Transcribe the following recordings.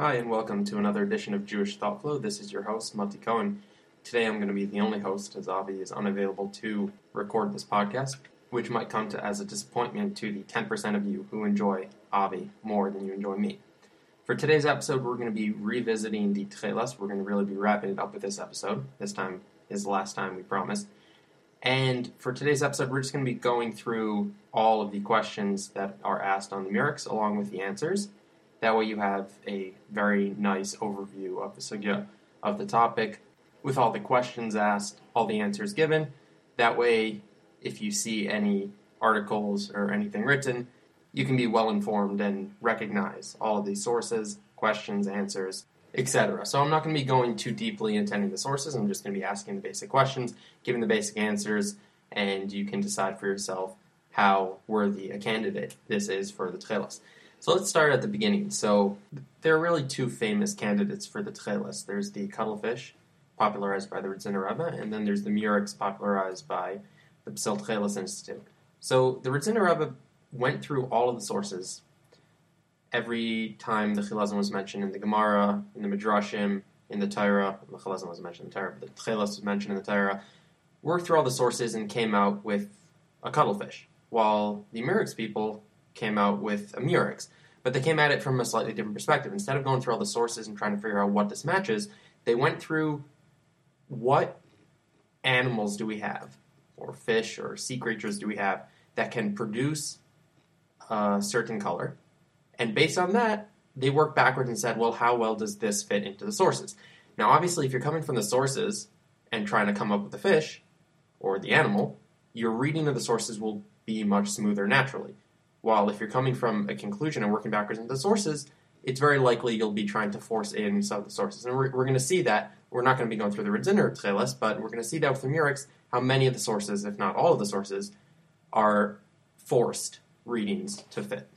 Hi, and welcome to another edition of Jewish Thought Flow. This is your host, Mati Cohen. Today I'm going to be the only host, as Avi is unavailable to record this podcast, which might come to as a disappointment to the 10% of you who enjoy Avi more than you enjoy me. For today's episode, we're going to be revisiting the Tchelas. We're going to really be wrapping it up with this episode. This time is the last time we promised. And for today's episode, we're just going to be going through all of the questions that are asked on the Murex along with the answers. That way, you have a very nice overview of the sugya of the topic with all the questions asked, all the answers given. That way, if you see any articles or anything written, you can be well informed and recognize all of these sources, questions, answers, etc. So I'm not going to be going too deeply into any of the sources. I'm just going to be asking the basic questions, giving the basic answers, and you can decide for yourself how worthy a candidate this is for the Tchelas. So let's start at the beginning. So there are really two famous candidates for the Tcheles. There's the cuttlefish, popularized by the Rebbe, and then there's the Murex, popularized by the Psil Tcheles Institute. So the Rebbe went through all of the sources every time the Chilazon was mentioned in the Gemara, in the Midrashim, in the Torah. The Chilazon was mentioned in the Torah, but the Tcheles was mentioned in the Torah. Worked through all the sources and came out with a cuttlefish, while the Murex people came out with a murex, but they came at it from a slightly different perspective. Instead of going through all the sources and trying to figure out what this matches, they went through what animals do we have, or fish or sea creatures do we have that can produce a certain color, and based on that, they worked backwards and said, well, how well does this fit into the sources? Now, obviously, if you're coming from the sources and trying to come up with the fish or the animal, your reading of the sources will be much smoother naturally. While if you're coming from a conclusion and working backwards into the sources, it's very likely you'll be trying to force in some of the sources. And we're, we're going to see that. We're not going to be going through the Radziner Tcheles, but we're going to see that with the Murex, how many of the sources, if not all of the sources, are forced readings to fit.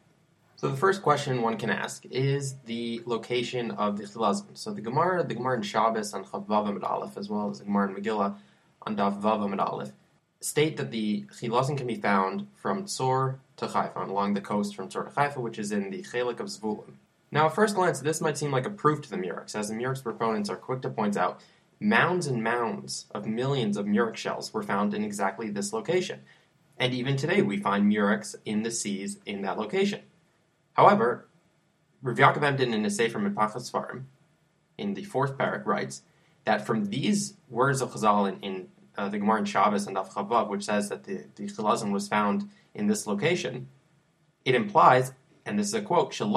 So the first question one can ask is the location of the Chilazim. So the Gemara, the Gemara in Shabbos on Chav Vav Amid Aleph, as well as the Gemara in Megillah on Daf Vav Amid Aleph, state that the Chilazim can be found from Tzor to Haifa, along the coast from Tzor to Haifa, which is in the Chelik of Zvulun. Now, at first glance, this might seem like a proof to the Murex, as the Murex proponents are quick to point out mounds and mounds of millions of Murex shells were found in exactly this location. And even today, we find Murex in the seas in that location. However, Rav Yaakov Emden in his Sefer Mitpachas Sefarim, in the fourth parak, writes that from these words of Chazal in, in uh, the Gemara in Shabbos and Daf which says that the, the was found in this location, it implies, and this is a quote, The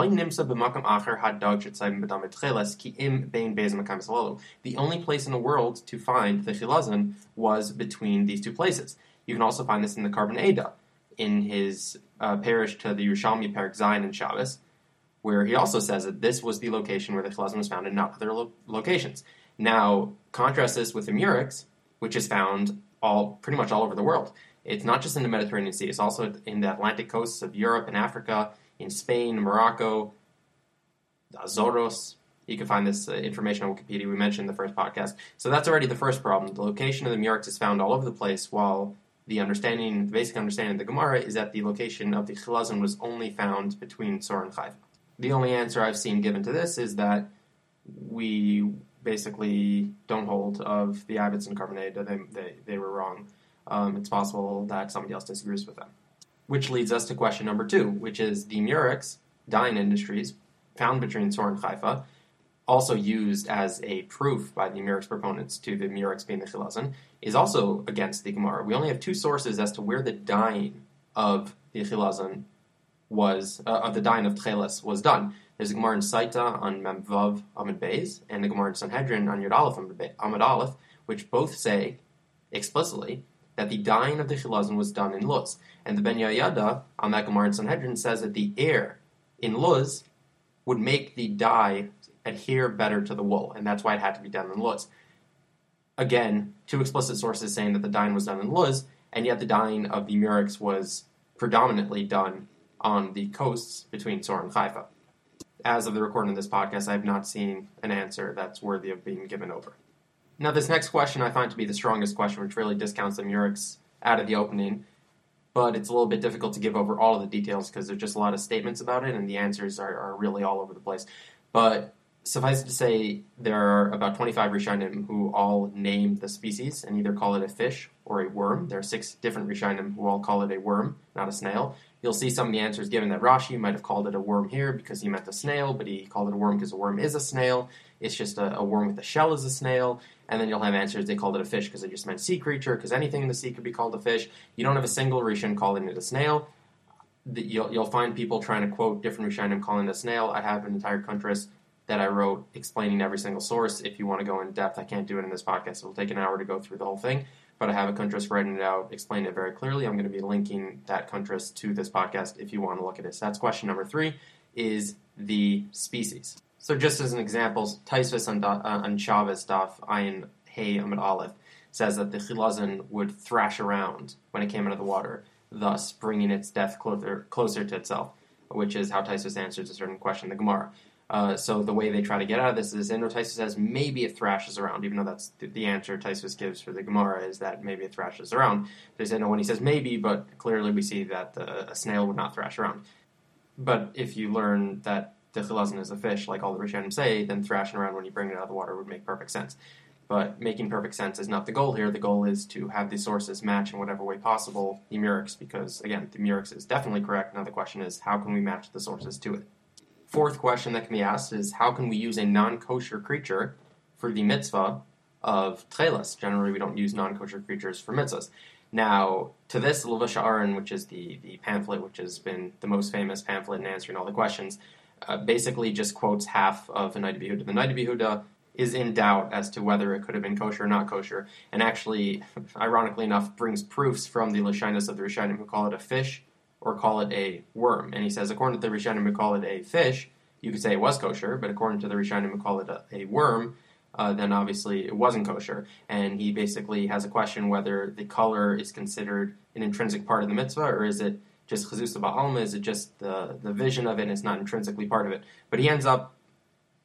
only place in the world to find the Chilazim was between these two places. You can also find this in the Korban Eda, in his uh, parish to the Yerushalmi Parak Zion in Shabbos, where he also says that this was the location where the Chilazim was found and not other lo- locations. Now, contrast this with the Murex, which is found all pretty much all over the world. It's not just in the Mediterranean Sea, it's also in the Atlantic coasts of Europe and Africa, in Spain, Morocco, the Azores. You can find this uh, information on Wikipedia. We mentioned in the first podcast. So that's already the first problem. The location of the Murex is found all over the place, while the understanding, the basic understanding of the Gemara is that the location of the Chilazim was only found between Sor and Haifa. The only answer I've seen given to this is that we basically don't hold of the Yaavetz and Korban Eda. They, they, they were wrong um, it's possible that somebody else disagrees with them. Which leads us to question number two, which is the Murex dyeing industries found between Sor and Haifa, also used as a proof by the Murex proponents to the Murex being the Chilazon, is also against the Gemara. We only have two sources as to where the dyeing of the Chilazon was, uh, of the dyeing of Tcheles was done. There's a Gemara in Sotah on Memvav Amid Beis, and the Gemara in Sanhedrin on Yud Aleph Aleph, which both say explicitly that the dyeing of the chilazon was done in Luz. And the Ben Yehoyada on that Gemara in Sanhedrin says that the air in Luz would make the dye adhere better to the wool, and that's why it had to be done in Luz. Again, two explicit sources saying that the dyeing was done in Luz, and yet the dyeing of the Murex was predominantly done on the coasts between Sor and Haifa. As of the recording of this podcast, I have not seen an answer that's worthy of being given over. Now, this next question I find to be the strongest question, which really discounts the Murex out of the opening, but it's a little bit difficult to give over all of the details because there's just a lot of statements about it, and the answers are, are really all over the place. But suffice it to say, there are about 25 Rishonim who all name the species and either call it a fish or a worm. There are six different Rishonim who all call it a worm, not a snail. You'll see some of the answers given that Rashi might have called it a worm here because he meant a snail, but he called it a worm because a worm is a snail. It's just a, a worm with a shell is a snail. And then you'll have answers they called it a fish because they just meant sea creature, because anything in the sea could be called a fish. You don't have a single Rishon calling it a snail. You'll, you'll find people trying to quote different Rishonim calling it a snail. I have an entire kuntres that I wrote explaining every single source. If you want to go in depth, I can't do it in this podcast. It'll take an hour to go through the whole thing, but I have a kuntres writing it out, explaining it very clearly. I'm going to be linking that kuntres to this podcast if you want to look at it. So that's question number three: is the species. So just as an example, Tosfos on, uh, on Shabbos Daf Ayin Hey Amid Aleph says that the chilazon would thrash around when it came out of the water, thus bringing its death closer, closer to itself, which is how Tosfos answers a certain question in the Gemara. Uh, so the way they try to get out of this is Endo Tosfos says maybe it thrashes around, even though that's the, answer Tosfos gives for the Gemara is that maybe it thrashes around. There's no when he says maybe, but clearly we see that a snail would not thrash around. But if you learn that the chilazon is a fish, like all the Rishonim say, then thrashing around when you bring it out of the water would make perfect sense. But making perfect sense is not the goal here. The goal is to have the sources match in whatever way possible the Murex, because again, the Murex is definitely correct. Now the question is, how can we match the sources to it? Fourth question that can be asked is, how can we use a non-kosher creature for the mitzvah of tchelas? Generally, we don't use non-kosher creatures for mitzvahs. Now, to this, Levush Aaron, which is the, the pamphlet, which has been the most famous pamphlet in answering all the questions, uh, basically just quotes half of the Noda B'Yehuda. The Noda B'Yehuda is in doubt as to whether it could have been kosher or not kosher, and actually, ironically enough, brings proofs from the Lashinus of the Rishonim who call it a fish or call it a worm. And he says, according to the Rishonim we call it a fish, you could say it was kosher, but according to the Rishonim we call it a, a worm, uh, then obviously it wasn't kosher. And he basically has a question whether the color is considered an intrinsic part of the mitzvah, or is it just chazus ba'alma? Is it just the, the vision of it and it's not intrinsically part of it? But he ends up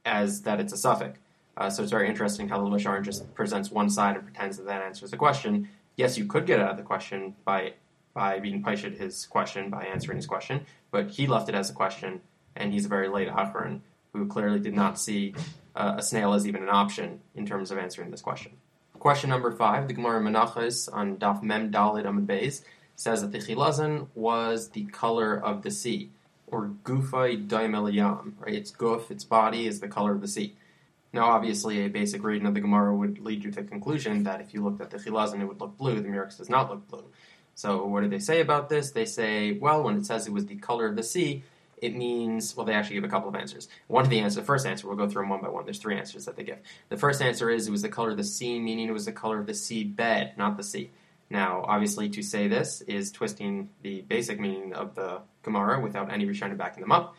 as that it's a safek. Uh, so it's very interesting how the Lashar just presents one side and pretends that that answers the question. Yes, you could get out of the question by by being paished his question by answering his question, but he left it as a question, and he's a very late Achron who clearly did not see uh, a snail as even an option in terms of answering this question. Question number five, the Gemara Menachos on Daf Mem Dalid Amid Beis says that the chilazon was the color of the sea, or gufay daim right? Its guf, its body, is the color of the sea. Now, obviously, a basic reading of the Gemara would lead you to the conclusion that if you looked at the chilazon, it would look blue. The Murex does not look blue. So, what do they say about this? They say, well, when it says it was the color of the sea, it means, well, they actually give a couple of answers. One of the answers, the first answer, we'll go through them one by one. There's three answers that they give. The first answer is it was the color of the sea, meaning it was the color of the sea bed, not the sea. Now, obviously, to say this is twisting the basic meaning of the Gemara without any Rishonim backing them up.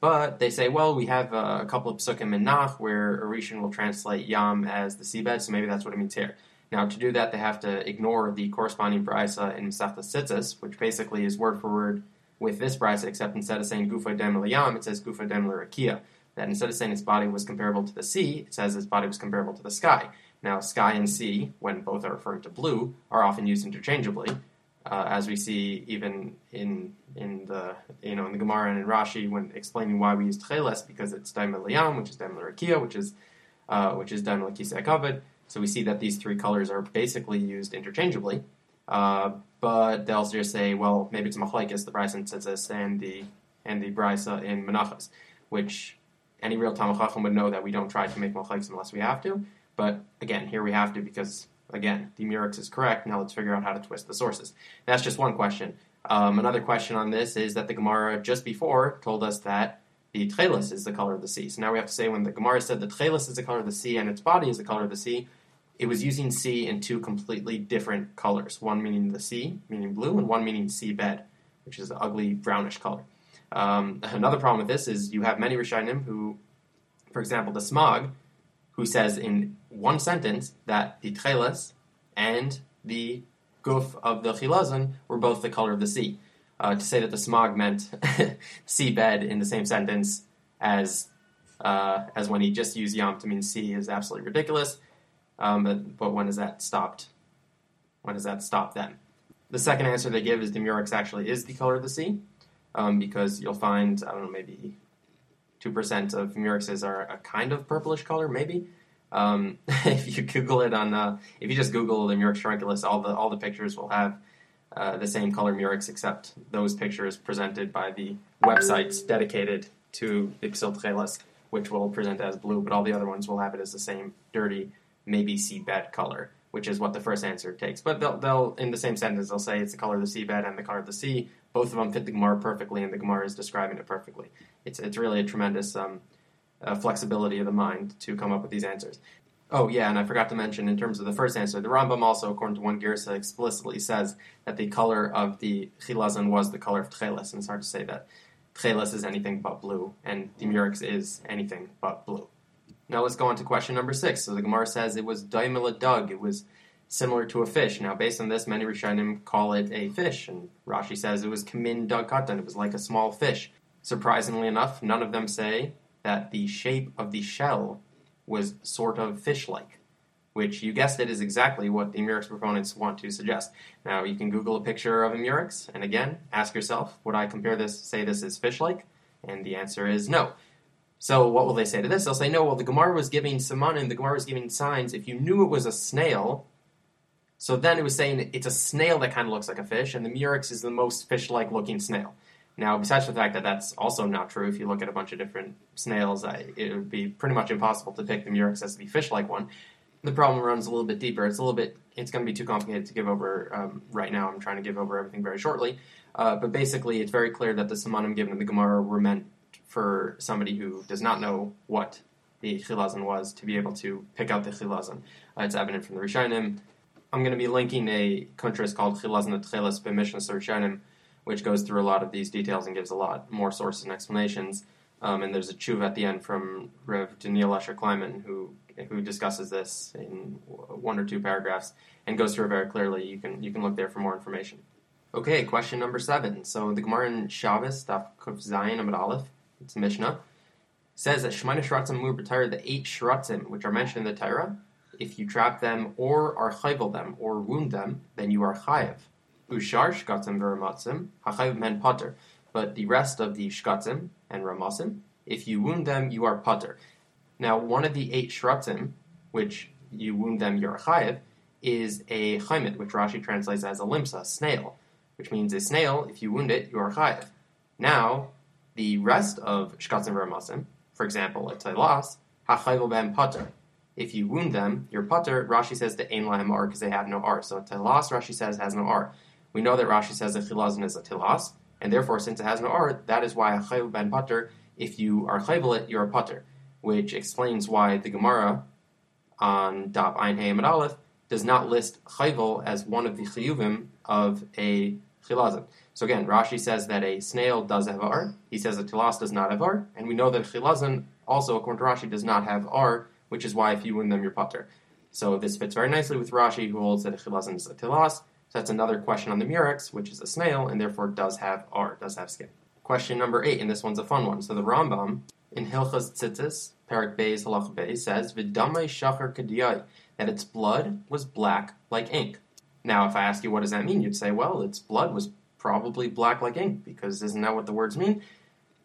But they say, well, we have a couple of psukim in Nach where Rishon will translate Yam as the seabed, so maybe that's what it means here. Now, to do that, they have to ignore the corresponding brisa in Masechta Tzitzis, which basically is word for word with this brisa, except instead of saying Gufa Dem Yam, it says Gufa Dem Rakia. That instead of saying his body was comparable to the sea, it says his body was comparable to the sky. Now, sky and sea, when both are referring to blue, are often used interchangeably, uh, as we see even in in the you know in the Gemara and in Rashi when explaining why we use tcheles because it's daim which is daim which is uh, which is daim lakisa So we see that these three colors are basically used interchangeably. Uh, but they'll just say, well, maybe it's machlekes, the brisa in tzitzis, and the and the brisa in menachas, which any real Talmid would know that we don't try to make machlekes unless we have to. But again, here we have to because again, the Murex is correct. Now let's figure out how to twist the sources. That's just one question. Um, another question on this is that the Gemara just before told us that the Tchelis is the color of the sea. So now we have to say when the Gemara said the Tchelis is the color of the sea and its body is the color of the sea, it was using sea in two completely different colors. One meaning the sea, meaning blue, and one meaning sea bed, which is an ugly brownish color. Um, another problem with this is you have many Rishonim who, for example, the Smog, who says in one sentence that the Tcheles and the Guf of the Chilazon were both the color of the sea. Uh, to say that the smog meant seabed in the same sentence as uh, as when he just used yam to mean sea is absolutely ridiculous. Um, but, but when has that stopped? When does that stop then? The second answer they give is the murex actually is the color of the sea, um, because you'll find I don't know maybe 2% of murexes are a kind of purplish color, maybe. Um, if you Google it on, uh, if you just Google the Murex trunculus, all the all the pictures will have uh, the same color murex, except those pictures presented by the websites dedicated to Psil Tcheles, which will present as blue, but all the other ones will have it as the same dirty, maybe seabed color, which is what the first answer takes. But they'll, they'll in the same sentence, they'll say it's the color of the seabed and the color of the sea. Both of them fit the Gemara perfectly, and the Gemara is describing it perfectly. It's it's really a tremendous um, uh, flexibility of the mind to come up with these answers. Oh yeah, and I forgot to mention in terms of the first answer, the Rambam also, according to one Girsa, explicitly says that the color of the chilazon was the color of tcheles, and it's hard to say that tcheles is anything but blue, and the murex is anything but blue. Now let's go on to question number six. So the Gemara says it was daimila dug, it was similar to a fish. Now based on this, many Rishonim call it a fish, and Rashi says it was kamin dug katan, it was like a small fish. Surprisingly enough, none of them say that the shape of the shell was sort of fish-like, which you guessed it is exactly what the Murex proponents want to suggest. Now you can Google a picture of a Murex, and again, ask yourself, would I compare this, say this is fish-like? And the answer is no. So what will they say to this? They'll say, no, well, the Gemara was giving Simonim, the Gemara was giving signs. If you knew it was a snail, so then it was saying it's a snail that kind of looks like a fish, and the Murex is the most fish-like looking snail. Now, besides the fact that that's also not true, if you look at a bunch of different snails, I, it would be pretty much impossible to pick the Murex as the fish-like one. The problem runs a little bit deeper. It's a little bit. It's going to be too complicated to give over um, right now. I'm trying to give over everything very shortly, uh, but basically, it's very clear that the simonim given in the Gemara were meant for somebody who does not know what the chilazon was to be able to pick out the chilazon. Uh, it's evident from the Rishonim. I'm going to be linking a kuntres called Chilazon Atcheles B'Mishnah Rishonim, which goes through a lot of these details and gives a lot more sources and explanations. Um, and there's a tshuva at the end from Rev Daniel Asher Kleiman who who discusses this in one or two paragraphs and goes through it very clearly. You can you can look there for more information. Okay, question number seven. So the Gemara in Shabbos, Daf Kuf Amid Aleph, it's Mishnah, says that Shemina Shratzim Mur the eight Shratzim, which are mentioned in the Torah, if you trap them or are chayvel them or wound them, then you are chayev. Ushar shkatzim v'ramatzim, hachayiv men potter. But the rest of the shkatzim and ramasim, if you wound them, you are potter. Now, one of the eight shratzim, which you wound them, you're chayev, is a chaymet, which Rashi translates as a limsa, snail, which means a snail, if you wound it, you are chayev. Now, the rest of shkatzim v'ramasim, for example, a tailas, hachayiv ben potter. If you wound them, you're potter. Rashi says the ain lahem or because they have no or. So tailas, Rashi says, has no or. We know that Rashi says that chilazon is a tilas, and therefore, since it has no or, that is why a chayv ben pater, if you are chayvel it, you're a pater, which explains why the Gemara on Daf Ein Hayim Aleph does not list chayvel as one of the chiyuvim of a chilazon. So again, Rashi says that a snail does have or. He says a tilas does not have or, and we know that chilazon also, according to Rashi, does not have or, which is why if you win them, you're pater. So this fits very nicely with Rashi, who holds that a chilazon is a tilas, so that's another question on the murex, which is a snail, and therefore does have or, does have skin. Question number eight, and this one's a fun one. So the Rambam in Hilchas Tzitzis, Parak Beis Halach Beis, says V'damei shachar kadiyai, that its blood was black like ink. Now, if I ask you what does that mean, you'd say, well, its blood was probably black like ink, because isn't that what the words mean?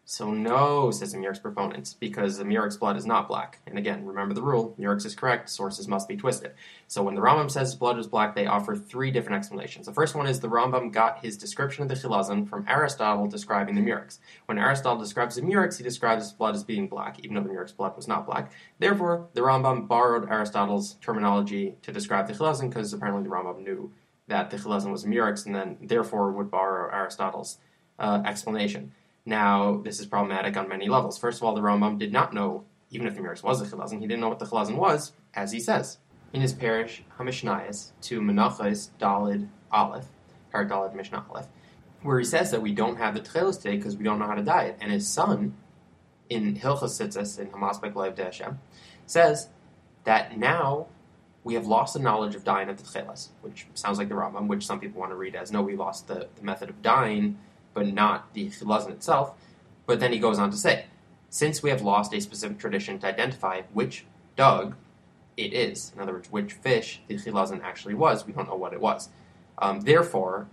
So no, says the Murex proponents, because the Murex blood is not black. And again, remember the rule, Murex is correct, sources must be twisted. So when the Rambam says blood is black, they offer three different explanations. The first one is the Rambam got his description of the chilazon from Aristotle describing the Murex. When Aristotle describes the Murex, he describes his blood as being black, even though the Murex blood was not black. Therefore, the Rambam borrowed Aristotle's terminology to describe the chilazon, because apparently the Rambam knew that the chilazon was Murex, and then therefore would borrow Aristotle's uh, explanation. Now, this is problematic on many levels. First of all, the Rambam did not know, even if the Murex was a chilazon, he didn't know what the chilazon was, as he says. In his parish, Hamishnayas, to Menachos Dalid Aleph, or Dalid Mishnah Aleph, where he says that we don't have the tchelos today because we don't know how to diet. And his son, in Hilchos Tzitzis, in Hamaspek Lev Hashem, says that now we have lost the knowledge of dying at the tchelas, which sounds like the Rambam, which some people want to read as no, we lost the, the method of dying but not the chilazon itself. But then he goes on to say, since we have lost a specific tradition to identify which dog it is, in other words, which fish the chilazon actually was, we don't know what it was. Um, therefore,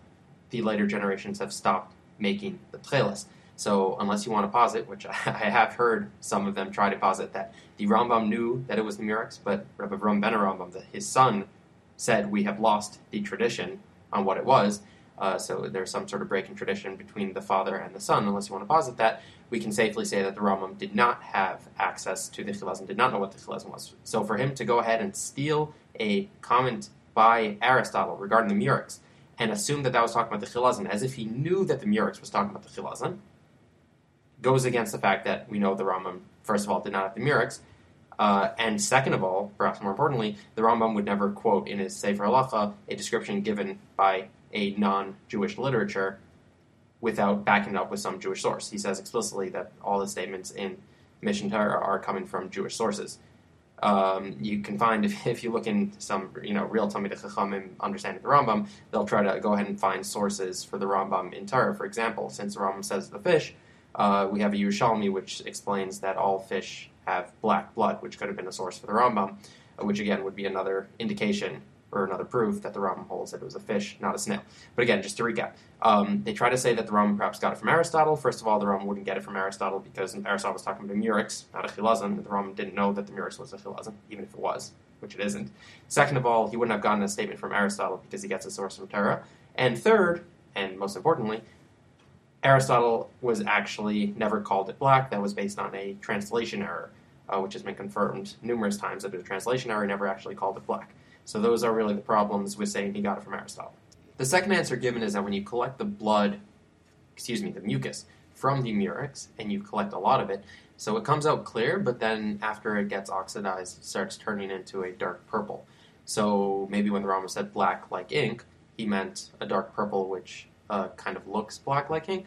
the later generations have stopped making the tchelas. So unless you want to posit, which I have heard some of them try to posit that the Rambam knew that it was the Murex, but Rabbi Ram Ben Rambam, that his son, said we have lost the tradition on what it was. Uh, so there's some sort of break in tradition between the father and the son. Unless you want to posit that, we can safely say that the Rambam did not have access to the Chilazon, did not know what the Chilazon was. So for him to go ahead and steal a comment by Aristotle regarding the Murex and assume that that was talking about the Chilazon as if he knew that the Murex was talking about the Chilazon goes against the fact that we know the Rambam, first of all, did not have the Murex, uh, and second of all, perhaps more importantly, the Rambam would never quote in his Sefer Halacha a description given by a non-Jewish literature without backing it up with some Jewish source. He says explicitly that all the statements in Mishneh Torah are coming from Jewish sources. Um, you can find if, if you look in some you know real Talmid Chachamim understanding the Rambam, they'll try to go ahead and find sources for the Rambam in Torah. For example, since the Rambam says the fish, uh, we have a Yerushalmi which explains that all fish have black blood, which could have been a source for the Rambam, uh, which again would be another indication or another proof that the Rambam holds that it was a fish, not a snail. But again, just to recap, um, they try to say that the Rambam perhaps got it from Aristotle. First of all, the Rambam wouldn't get it from Aristotle because Aristotle was talking about a murex, not a chilazon. The Rambam didn't know that the murex was a chilazon, even if it was, which it isn't. Second of all, he wouldn't have gotten a statement from Aristotle because he gets a source from Torah. And third, and most importantly, Aristotle was actually never called it black. That was based on a translation error, uh, which has been confirmed numerous times that a translation error. Never actually called it black. So those are really the problems with saying he got it from Aristotle. The second answer given is that when you collect the blood, excuse me, the mucus from the murex, and you collect a lot of it, so it comes out clear, but then after it gets oxidized, it starts turning into a dark purple. So maybe when the Rama said black like ink, he meant a dark purple which uh, kind of looks black like ink.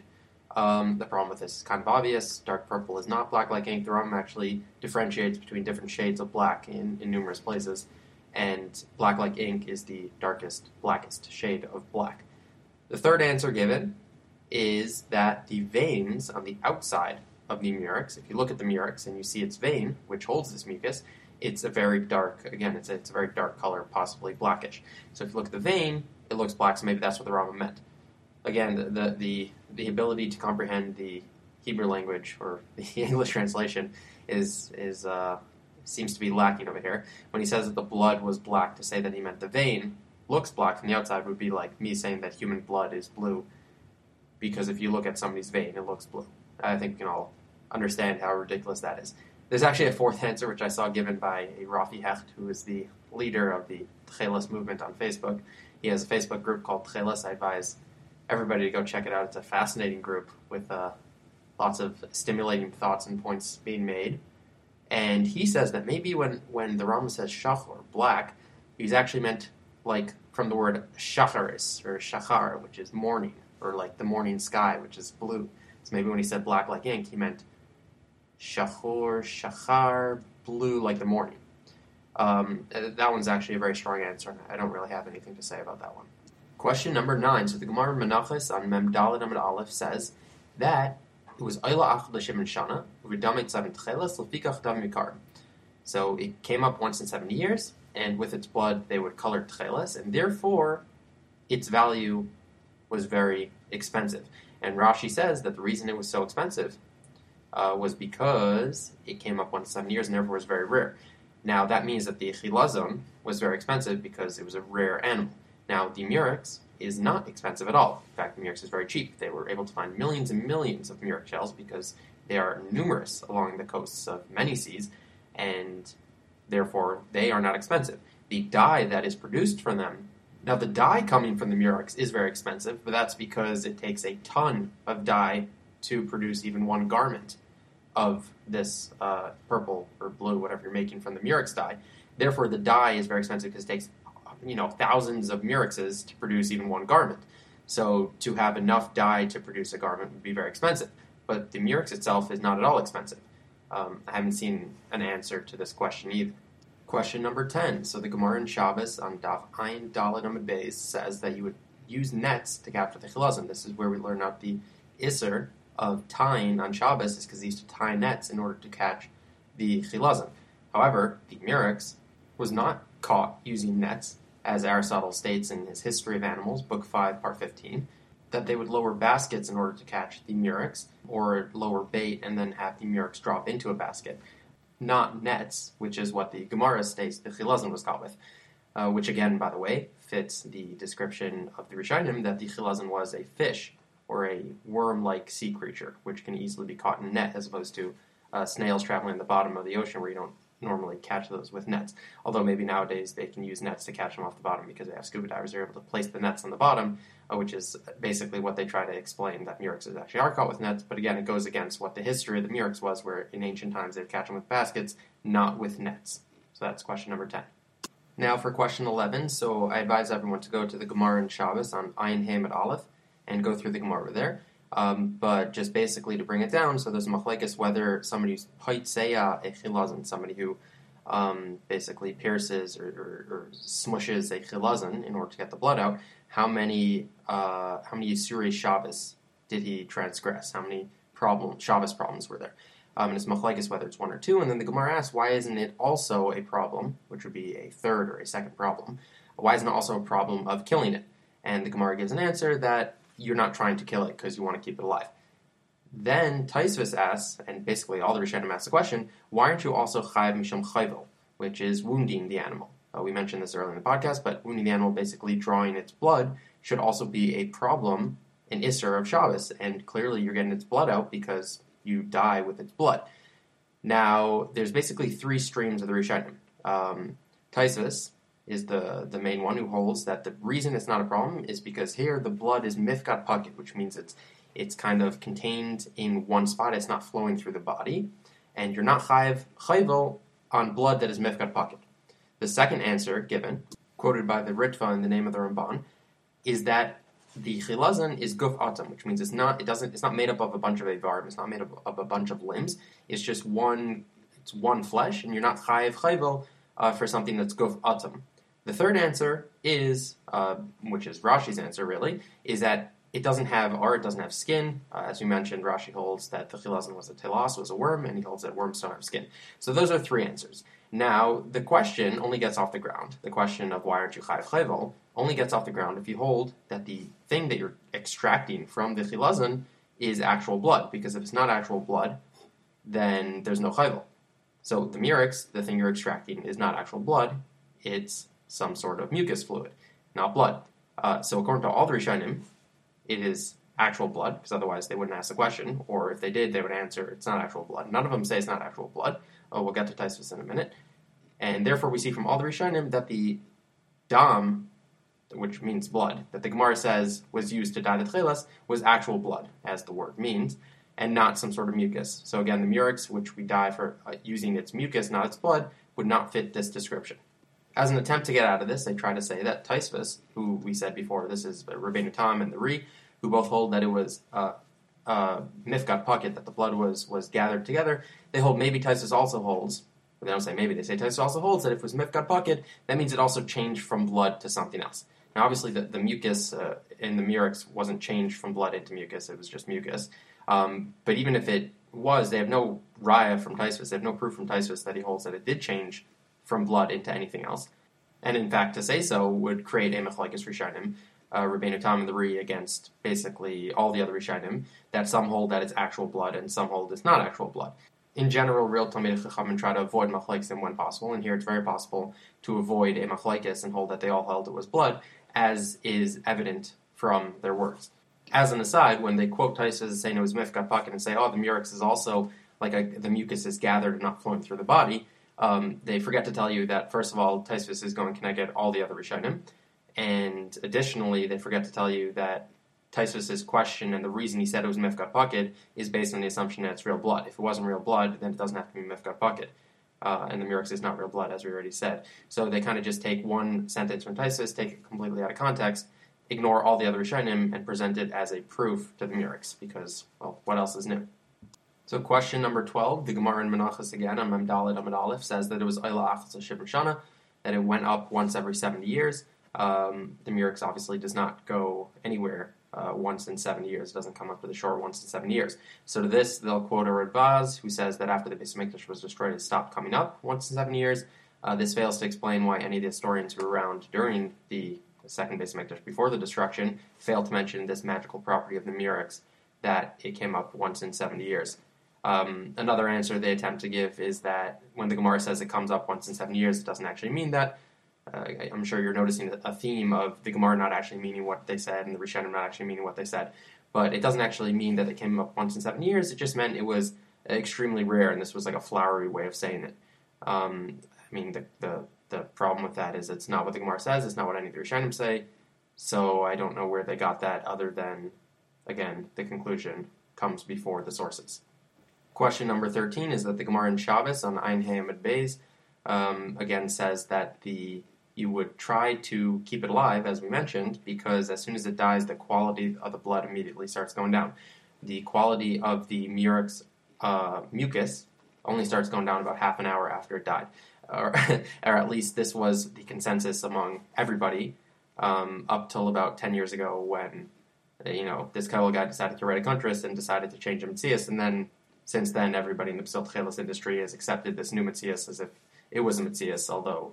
Um, the problem with this is kind of obvious. Dark purple is not black like ink. The Rambam actually differentiates between different shades of black in, in numerous places, and black like ink is the darkest, blackest shade of black. The third answer given is that the veins on the outside of the murex, if you look at the murex and you see its vein, which holds this mucus, it's a very dark, again, it's a, it's a very dark color, possibly blackish. So if you look at the vein, it looks black, so maybe that's what the Rambam meant again, the, the, the ability to comprehend the Hebrew language or the English translation is, is uh, seems to be lacking over here. When he says that the blood was black, to say that he meant the vein looks black from the outside would be like me saying that human blood is blue, because if you look at somebody's vein, it looks blue. I think we can all understand how ridiculous that is. There's actually a fourth answer, which I saw given by a Rafi Hecht, who is the leader of the Tchelis movement on Facebook. He has a Facebook group called Tchelis. I advise everybody to go check it out. It's a fascinating group with uh, lots of stimulating thoughts and points being made. And he says that maybe when, when the Rama says shach or black, he's actually meant like from the word shacharis or shachar, which is morning, or like the morning sky, which is blue. So maybe when he said black like ink, he meant shachor, shachar, blue like the morning. Um, that one's actually a very strong answer, I don't really have anything to say about that one. Question number nine. So the Gemara Menachos on Mem Daled Amid Aleph says that it was Ayla Ach L'Shem Shana V'Damet Seven Tcheles L'Fikach Dam Mikar. So it came up once in seventy years, and with its blood they would color Tcheles, and therefore its value was very expensive. And Rashi says that the reason it was so expensive uh, was because it came up once in seven years and therefore was very rare. Now that means that the chilazon was very expensive because it was a rare animal. Now, the Murex is not expensive at all. In fact, the Murex is very cheap. They were able to find millions and millions of Murex shells because they are numerous along the coasts of many seas, and therefore they are not expensive. The dye that is produced from them, now the dye coming from the Murex is very expensive, but that's because it takes a ton of dye to produce even one garment of this uh, purple or blue, whatever you're making from the Murex dye. Therefore, the dye is very expensive because it takes you know thousands of murexes to produce even one garment. So to have enough dye to produce a garment would be very expensive. But the murex itself is not at all expensive. Um, I haven't seen an answer to this question either. Question number 10. So the Gemara in Shabbos on Daf Ein Dalet Amid Beis says that you would use nets to capture the chilazim. This is where we learn out the Isser of tying on Shabbos is because they used to tie nets in order to catch the chilazim. However, the murex was not caught using nets as Aristotle states in his History of Animals, Book 5, Part 15. that they would lower baskets in order to catch the murex, or lower bait and then have the murex drop into a basket, not nets, which is what the Gemara states the chilazon was caught with, uh, which again, by the way, fits the description of the Rishonim that the chilazon was a fish or a worm-like sea creature, which can easily be caught in a net as opposed to uh, snails traveling in the bottom of the ocean where you don't normally catch those with nets. Although maybe nowadays they can use nets to catch them off the bottom because they have scuba divers. They're able to place the nets on the bottom, uh, which is basically what they try to explain that Murex actually are caught with nets. But again, it goes against what the history of the Murex was, where in ancient times they'd catch them with baskets, not with nets. So that's question number 10. Now for question 11. So I advise everyone to go to the Gemara and Shabbos on Ayin Hamid Aleph and go through the Gemara there. Um, but just basically to bring it down, so there's machlekes whether somebody who's paitseya a somebody who um, basically pierces or, or, or, smushes a chilazon in order to get the blood out, how many uh, how many Yisuri Shabbos did he transgress? How many problem Shabbos problems were there? Um, and it's machlekes whether it's one or two. And then the Gemara asks, why isn't it also a problem, which would be a third or a second problem? Why isn't it also a problem of killing it? And the Gemara gives an answer that you're not trying to kill it because you want to keep it alive. Then Tosfos asks, and basically all the Rishonim ask the question, why aren't you also chayiv mishum chayvel, which is wounding the animal? Uh, we mentioned this earlier in the podcast, but wounding the animal, basically drawing its blood, should also be a problem in Isser of Shabbos, and clearly you're getting its blood out because you die with its blood. Now, there's basically three streams of the Rishonim. Um, is the, the main one who holds that the reason it's not a problem is because here the blood is mifkat pocket, which means it's it's kind of contained in one spot. It's not flowing through the body, and you're not chayv chayvel on blood that is mifkat pocket. The second answer given, quoted by the Ritva in the name of the Ramban, is that the chilazon is guf atam, which means it's not it doesn't it's not made up of a bunch of avarim, it's not made up of a bunch of limbs. It's just one it's one flesh, and you're not chayiv chayvel uh, for something that's guf atam. The third answer is, uh, which is Rashi's answer really, is that it doesn't have or, it doesn't have skin. Uh, as we mentioned, Rashi holds that the chilazon was a telos, was a worm, and he holds that worms don't have skin. So those are three answers. Now, the question only gets off the ground. The question of why aren't you chayiv chayvel only gets off the ground if you hold that the thing that you're extracting from the chilazon is actual blood. Because if it's not actual blood, then there's no chayvel. So the murex, the thing you're extracting, is not actual blood. It's some sort of mucus fluid, not blood. Uh, so according to all three Rishonim, it is actual blood, because otherwise they wouldn't ask the question, or if they did, they would answer it's not actual blood. None of them say it's not actual blood. Oh, we'll get to Tosfos in a minute. And therefore, we see from all the Rishonim that the dam, which means blood, that the Gemara says was used to dye the tchelas, was actual blood, as the word means, and not some sort of mucus. So again, the murex, which we dye for uh, using its mucus, not its blood, would not fit this description. As an attempt to get out of this, they try to say that Tosfos, who we said before, this is Rabbeinu Tam and the Ri, who both hold that it was uh, uh, Mifkat that the blood was was gathered together. They hold maybe Tosfos also holds, but they don't say maybe, they say Tosfos also holds that if it was Mifkat Pocket, that means it also changed from blood to something else. Now, obviously, the, the mucus uh, in the murex wasn't changed from blood into mucus, it was just mucus. Um, but even if it was, they have no raya from Tosfos, they have no proof from Tosfos that he holds that it did change from blood into anything else. And in fact, to say so would create a machlekes rishonim, uh, Rabbeinu Tam and the Ri against basically all the other rishonim, that some hold that it's actual blood and some hold it's not actual blood. In general, real Talmid Chachamim try to avoid machlekes when possible, and here it's very possible to avoid a machlekes and hold that they all held it was blood, as is evident from their works. As an aside, when they quote Taisa as saying it was mifkat pocket and say, oh, the murex is also like a, the mucus is gathered and not flowing through the body, um, they forget to tell you that first of all, Tosfos is going to get all the other Rishonim, and additionally, they forget to tell you that Tosfos's question and the reason he said it was Mifkat Pocket is based on the assumption that it's real blood. If it wasn't real blood, then it doesn't have to be Mifkat Pocket. Uh, and the Murex is not real blood, as we already said. So they kind of just take one sentence from Tosfos, take it completely out of context, ignore all the other Rishonim, and present it as a proof to the Murex, because, well, what else is new? So question number 12, the Gemara in Menachos again on Memdalit Amid Aleph says that it was Ayla Achas Shana, that it went up once every 70 years. Um, the Murex obviously does not go anywhere uh, once in seven years. It doesn't come up to the shore once in seven years. So to this, they'll quote a Radbaz, who says that after the Beis Hamikdash was destroyed, it stopped coming up once in seven years. Uh, this fails to explain why any of the historians who were around during the second Beis Hamikdash before the destruction, failed to mention this magical property of the Murex that it came up once in 70 years. Um, another answer they attempt to give is that when the Gemara says it comes up once in seven years, it doesn't actually mean that. Uh, I'm sure you're noticing a theme of the Gemara not actually meaning what they said and the Rishonim not actually meaning what they said. But it doesn't actually mean that it came up once in seven years. It just meant it was extremely rare, and this was like a flowery way of saying it. Um, I mean, the, the, the problem with that is it's not what the Gemara says. It's not what any of the Rishonim say. So I don't know where they got that, other than, again, the conclusion comes before the sources. Question number 13 is that the Gemara in Shabbos on Ein Hamid Beis um, again says that the you would try to keep it alive, as we mentioned, because as soon as it dies, the quality of the blood immediately starts going down. The quality of the murex uh, mucus only starts going down about half an hour after it died, or, or at least this was the consensus among everybody um, up till about 10 years ago when you know this Kebel guy decided to write a kuntres and decided to change a Metzias, and then since then, everybody in the Tchelis industry has accepted this new Metzias as if it was a Metzias, although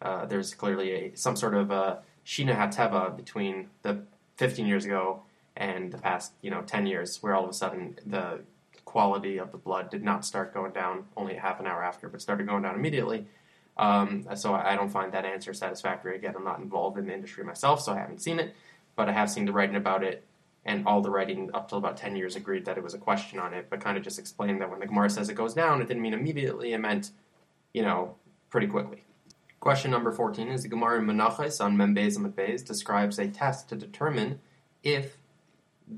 uh, there's clearly a some sort of a Shina Hateva between the 15 years ago and the past, you know, 10 years, where all of a sudden the quality of the blood did not start going down only half an hour after, but started going down immediately. Um, so I don't find that answer satisfactory. Again, I'm not involved in the industry myself, so I haven't seen it, but I have seen the writing about it and all the writing up till about 10 years agreed that it was a question on it, but kind of just explained that when the Gemara says it goes down, it didn't mean immediately, it meant, you know, pretty quickly. Question number 14 is the Gemara in Menachos on Membez and Beis describes a test to determine if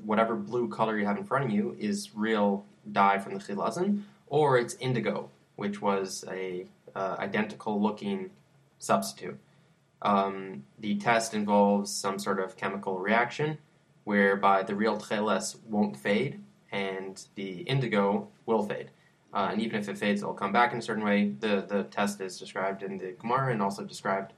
whatever blue color you have in front of you is real dye from the chilazon or it's indigo, which was a uh, identical looking substitute. Um, the test involves some sort of chemical reaction whereby the real tcheles won't fade and the indigo will fade. Uh, and even if it fades, it'll come back in a certain way. The, the test is described in the Gemara and also described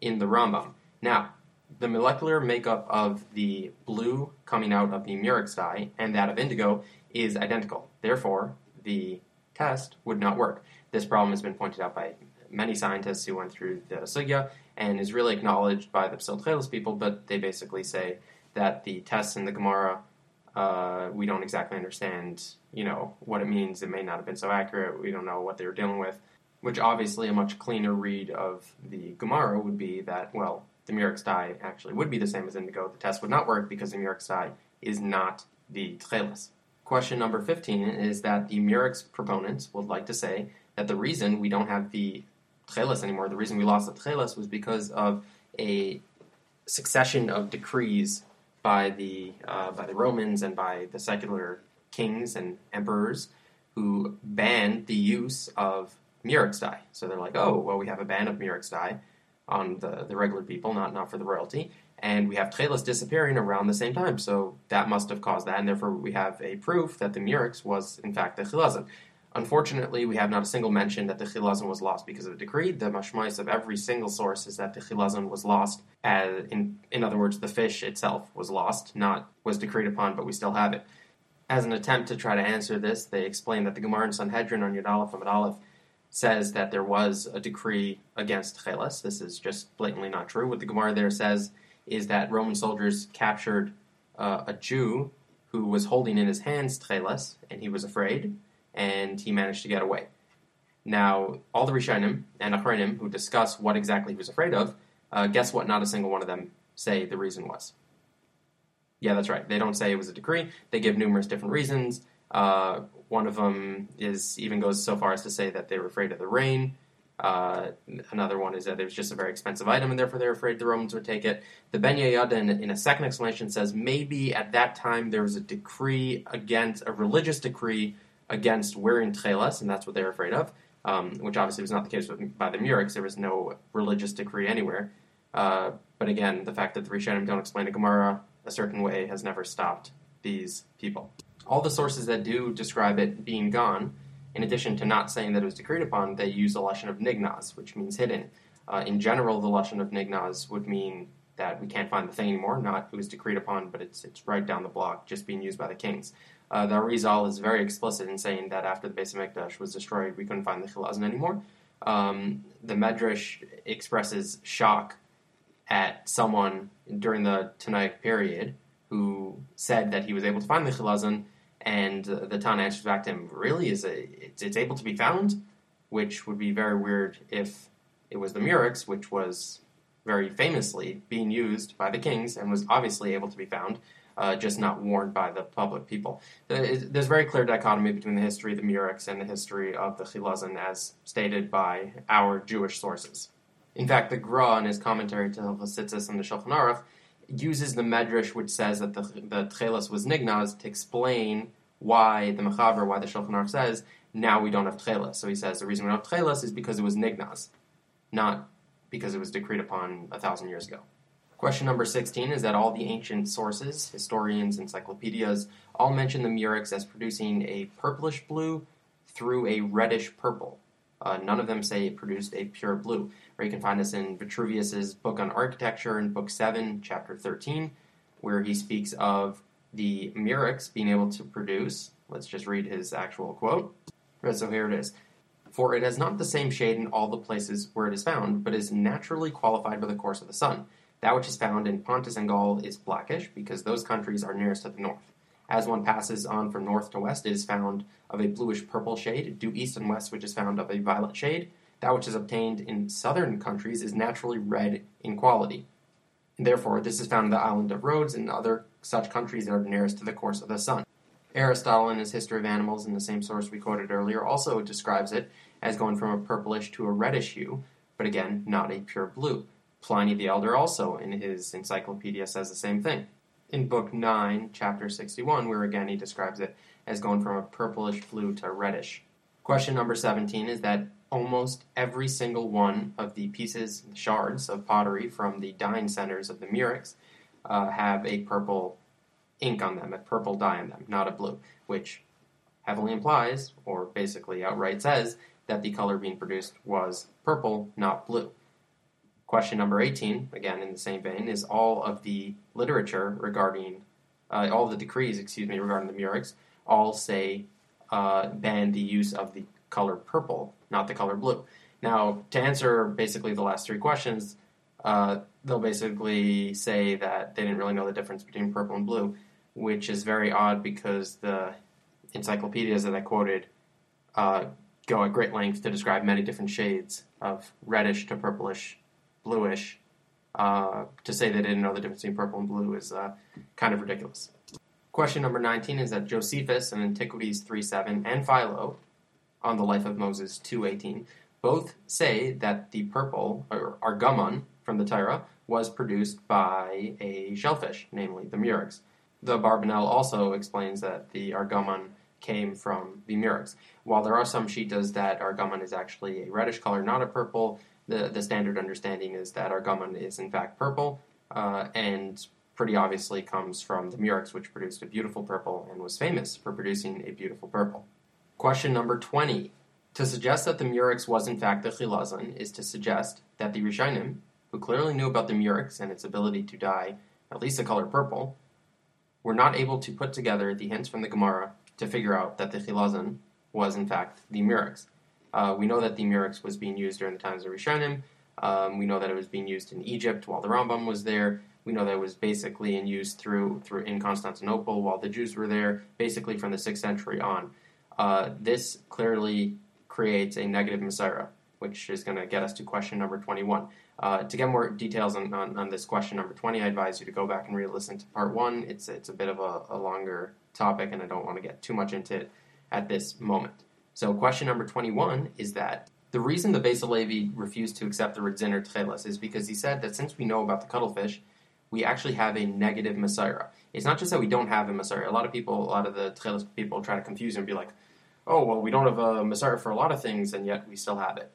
in the Rambam. Now, the molecular makeup of the blue coming out of the murex dye and that of indigo is identical. Therefore, the test would not work. This problem has been pointed out by many scientists who went through the sugya and is really acknowledged by the Psil people, but they basically say that the tests in the Gemara uh, we don't exactly understand, you know, what it means. It may not have been so accurate. We don't know what they were dealing with. Which obviously a much cleaner read of the Gemara would be that, well, the murex dye actually would be the same as indigo. The test would not work because the murex dye is not the tchelis. Question number 15 is that the murex proponents would like to say that the reason we don't have the tchelis anymore, the reason we lost the tchelis was because of a succession of decrees by the uh, by the Romans and by the secular kings and emperors who banned the use of murex dye. So they're like, oh, well, we have a ban of murex dye on the, the regular people, not not for the royalty, and we have tchelis disappearing around the same time. So that must have caused that, and therefore we have a proof that the murex was in fact the chilazon. Unfortunately, we have not a single mention that the chilazon was lost because of a decree. The mashmais of every single source is that the chilazon was lost, as in, in other words, the fish itself was lost, not was decreed upon, but we still have it. As an attempt to try to answer this, they explain that the Gemara in Sanhedrin on Yud Aleph and Aleph says that there was a decree against chelas. This is just blatantly not true. What the Gemara there says is that Roman soldiers captured uh, a Jew who was holding in his hands chelas, and he was afraid and he managed to get away. Now, all the Rishonim and Achronim who discuss what exactly he was afraid of, uh, guess what? Not a single one of them say the reason was. Yeah, that's right. They don't say it was a decree. They give numerous different reasons. Uh, one of them is even goes so far as to say that they were afraid of the rain. Uh, another one is that it was just a very expensive item, and therefore they're afraid the Romans would take it. The Ben Yehoyada, in, in, a second explanation, says maybe at that time there was a decree against a religious decree against wearing tchelas, and that's what they're afraid of, um, which obviously was not the case with, by the Murex. There was no religious decree anywhere. Uh, but again, the fact that the Rishonim don't explain the Gemara a certain way has never stopped these people. All the sources that do describe it being gone, in addition to not saying that it was decreed upon, they use the lashon of nignaz, which means hidden. Uh, in general, the lashon of nignaz would mean that we can't find the thing anymore, not it was decreed upon, but it's it's right down the block, just being used by the kings. Uh, the Arizal is very explicit in saying that after the Beis Hamikdash was destroyed, we couldn't find the Chilazon anymore. Um, the Medrash expresses shock at someone during the Tanaic period who said that he was able to find the Chilazon, and uh, the Tana answers back to him, "Really, is it? It's, it's able to be found?" Which would be very weird if it was the Murex, which was very famously being used by the kings and was obviously able to be found, uh, just not worn by the public people. There's very clear dichotomy between the history of the Murex and the history of the Chilazon, as stated by our Jewish sources. In fact, the Gra, in his commentary to the Hilchos and the Shulchan Aruch, uses the Medrash which says that the, the was Nignaz to explain why the Mechaber, why the Shulchan Aruch says, now we don't have Tchelas. So he says the reason we don't have Tchelas is because it was Nignaz, not because it was decreed upon a thousand years ago. Question number 16 is that all the ancient sources, historians, encyclopedias, all mention the Murex as producing a purplish blue through a reddish purple. Uh, none of them say it produced a pure blue. Or you can find this in Vitruvius's book on architecture in book 7, chapter 13, where he speaks of the Murex being able to produce. Let's just read his actual quote. So here it is. For it has not the same shade in all the places where it is found, but is naturally qualified by the course of the sun. That which is found in Pontus and Gaul is blackish, because those countries are nearest to the north. As one passes on from north to west, it is found of a bluish purple shade, due east and west, which is found of a violet shade. That which is obtained in southern countries is naturally red in quality. Therefore, this is found in the island of Rhodes and other such countries that are nearest to the course of the sun. Aristotle, in his History of Animals, in the same source we quoted earlier, also describes it as going from a purplish to a reddish hue, but again, not a pure blue. Pliny the Elder also, in his encyclopedia, says the same thing. In Book 9, Chapter 61, where again he describes it as going from a purplish blue to reddish. Question number 17 is that almost every single one of the pieces, shards of pottery from the dyeing centers of the Murex uh, have a purple ink on them, a purple dye on them, not a blue, which heavily implies, or basically outright says, that the color being produced was purple, not blue. Question number 18, again in the same vein, is all of the literature regarding, uh, all the decrees, excuse me, regarding the Murex, all say uh, ban the use of the color purple, not the color blue. Now, to answer basically the last three questions, uh, they'll basically say that they didn't really know the difference between purple and blue, which is very odd because the encyclopedias that I quoted uh, go at great length to describe many different shades of reddish to purplish, bluish. Uh, to say they didn't know the difference between purple and blue is uh, kind of ridiculous. Question number 19 is that Josephus in Antiquities 3.7 and Philo on the life of Moses 2.18 both say that the purple, or argomon, from the Torah was produced by a shellfish, namely the murex. The Barbanel also explains that the argomon came from the murex. While there are some shitas that argomon is actually a reddish color, not a purple, the, the standard understanding is that argomon is in fact purple, uh, and pretty obviously comes from the murex, which produced a beautiful purple and was famous for producing a beautiful purple. Question number 20. To suggest that the murex was in fact the chilazon is to suggest that the Rishonim, who clearly knew about the murex and its ability to dye at least the color purple, were not able to put together the hints from the Gemara to figure out that the chilazon was in fact the murex. Uh, we know that the murex was being used during the times of Rishonim. Um, we know that it was being used in Egypt while the Rambam was there. We know that it was basically in use through through in Constantinople while the Jews were there, basically from the sixth century on. Uh, this clearly creates a negative Mesorah, which is going to get us to question number 21. Uh, to get more details on, on, on, this question number 20, I advise you to go back and re-listen to part one. It's, it's a bit of a, a longer topic, and I don't want to get too much into it at this moment. So question number 21 is that the reason the Beis Halevi refused to accept the Radziner Tchelas is because he said that since we know about the cuttlefish, we actually have a negative Mesorah. It's not just that we don't have a Mesorah. A lot of people, a lot of the Tchelas people try to confuse and be like, oh, well, we don't have a Mesorah for a lot of things, and yet we still have it.